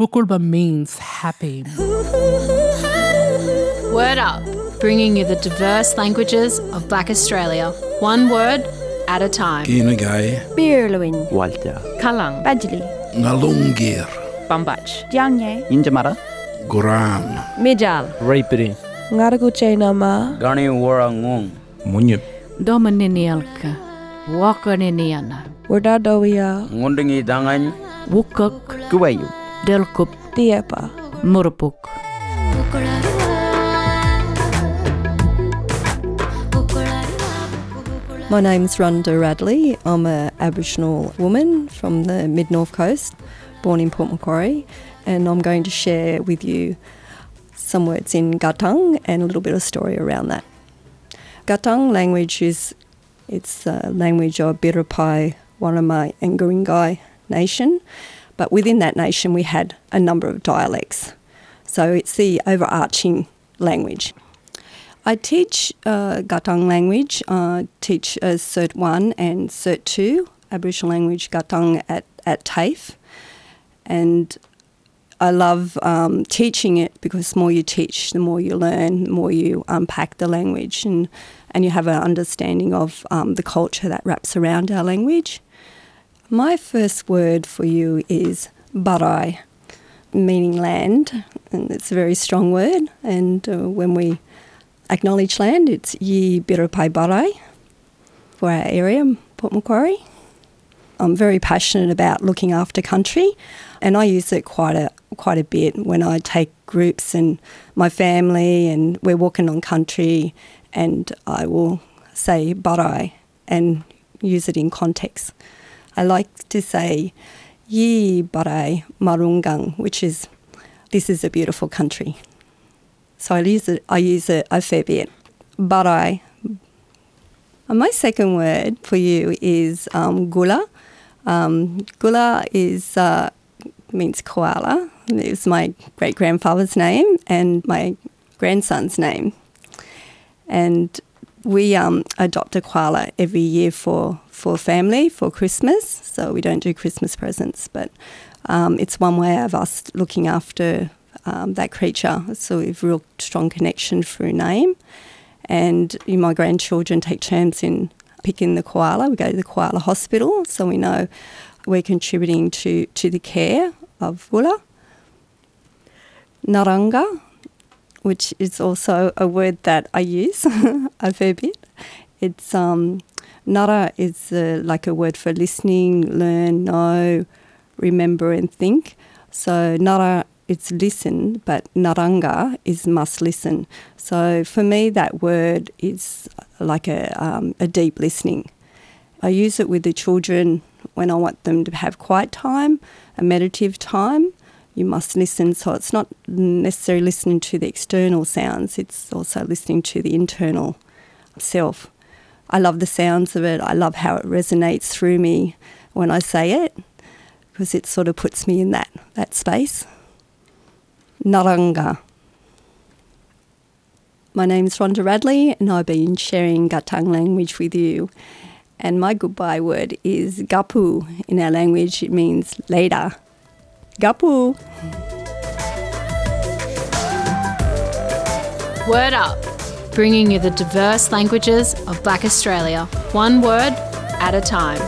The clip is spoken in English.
Pukulba means happy. Word Up, bringing you the diverse languages of Black Australia, one word at a time. Kinagai, Birluin, Walter, Kalang, Badjali, Ngalungir, Bambach, Dianye, Injamara, Guram, Mijal, Raipiri, Ngaraguche Nama, Gani Warangong, Munyip, Domaninialka, Wakaniniana, Wardadowia, Ngundingi Dangan, Wukuk, Kuwayu, Delkup, Diepa. Murupuk. My name's Rhonda Radley. I'm a Aboriginal woman from the mid north coast, born in Port Macquarie, and I'm going to share with you some words in Gatang and a little bit of story around that. Gatang language is it's a language of Birapai, Wanamai, and Guringai nation, but within that nation we had a number of dialects. So it's the overarching language. I teach uh, Gatang language, uh, teach uh, Cert 1 and Cert 2, Aboriginal language Gatang at, at TAFE. And I love um, teaching it because the more you teach, the more you learn, the more you unpack the language and, and you have an understanding of um, the culture that wraps around our language. My first word for you is barai, meaning land, and it's a very strong word. And uh, when we acknowledge land, it's Yi Birapai Barai for our area, Port Macquarie. I'm very passionate about looking after country, and I use it quite a quite a bit when I take groups and my family, and we're walking on country, and I will say barai and use it in context. I like to say Yi Barai Marungang, which is this is a beautiful country. So I use it. I use it a fair bit. Barai. And my second word for you is um, gula. Um, gula is uh, means koala. It was my great grandfather's name and my grandson's name. And we um, adopt a koala every year for, for family for Christmas. So we don't do Christmas presents, but um, it's one way of us looking after um, that creature. So we have a real strong connection through name. And you know, my grandchildren take turns in picking the koala. We go to the koala hospital, so we know we're contributing to, to the care of Gula. Naranga, which is also a word that I use a fair bit. It's um, Nara is uh, like a word for listening, learn, know, remember, and think. So Nara it's listen, but naranga is must listen. So for me, that word is like a, um, a deep listening. I use it with the children when I want them to have quiet time, a meditative time. You must listen. So it's not necessarily listening to the external sounds, it's also listening to the internal self. I love the sounds of it. I love how it resonates through me when I say it because it sort of puts me in that, that space. Naranga. My name is Rhonda Radley, and I've been sharing Gatang language with you. And my goodbye word is gapu. In our language, it means later. Gapu. Word Up, bringing you the diverse languages of Black Australia, one word at a time.